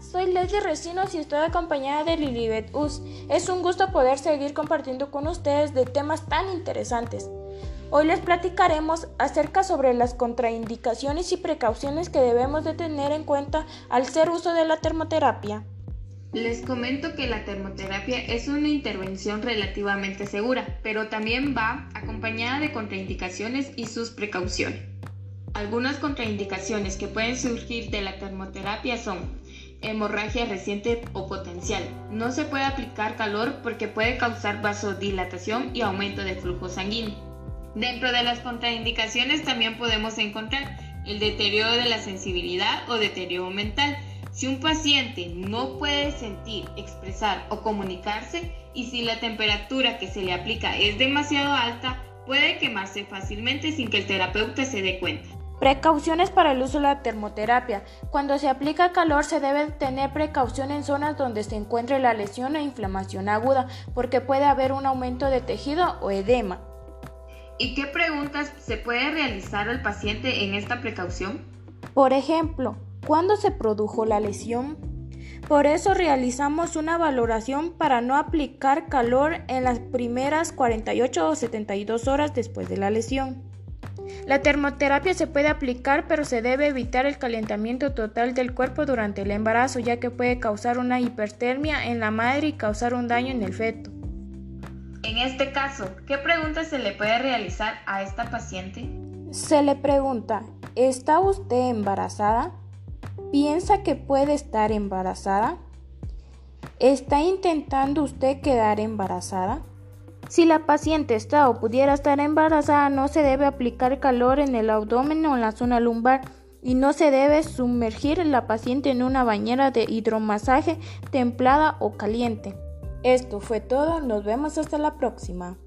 soy Leslie Recinos y estoy acompañada de Lilibet Us. Es un gusto poder seguir compartiendo con ustedes de temas tan interesantes. Hoy les platicaremos acerca sobre las contraindicaciones y precauciones que debemos de tener en cuenta al ser uso de la termoterapia. Les comento que la termoterapia es una intervención relativamente segura, pero también va acompañada de contraindicaciones y sus precauciones. Algunas contraindicaciones que pueden surgir de la termoterapia son hemorragia reciente o potencial. No se puede aplicar calor porque puede causar vasodilatación y aumento de flujo sanguíneo. Dentro de las contraindicaciones también podemos encontrar el deterioro de la sensibilidad o deterioro mental. Si un paciente no puede sentir, expresar o comunicarse y si la temperatura que se le aplica es demasiado alta, puede quemarse fácilmente sin que el terapeuta se dé cuenta. Precauciones para el uso de la termoterapia. Cuando se aplica calor se debe tener precaución en zonas donde se encuentre la lesión o inflamación aguda porque puede haber un aumento de tejido o edema. ¿Y qué preguntas se puede realizar al paciente en esta precaución? Por ejemplo, ¿cuándo se produjo la lesión? Por eso realizamos una valoración para no aplicar calor en las primeras 48 o 72 horas después de la lesión. La termoterapia se puede aplicar, pero se debe evitar el calentamiento total del cuerpo durante el embarazo, ya que puede causar una hipertermia en la madre y causar un daño en el feto. En este caso, ¿qué preguntas se le puede realizar a esta paciente? Se le pregunta, ¿está usted embarazada? ¿Piensa que puede estar embarazada? ¿Está intentando usted quedar embarazada? Si la paciente está o pudiera estar embarazada, no se debe aplicar calor en el abdomen o en la zona lumbar y no se debe sumergir la paciente en una bañera de hidromasaje templada o caliente. Esto fue todo, nos vemos hasta la próxima.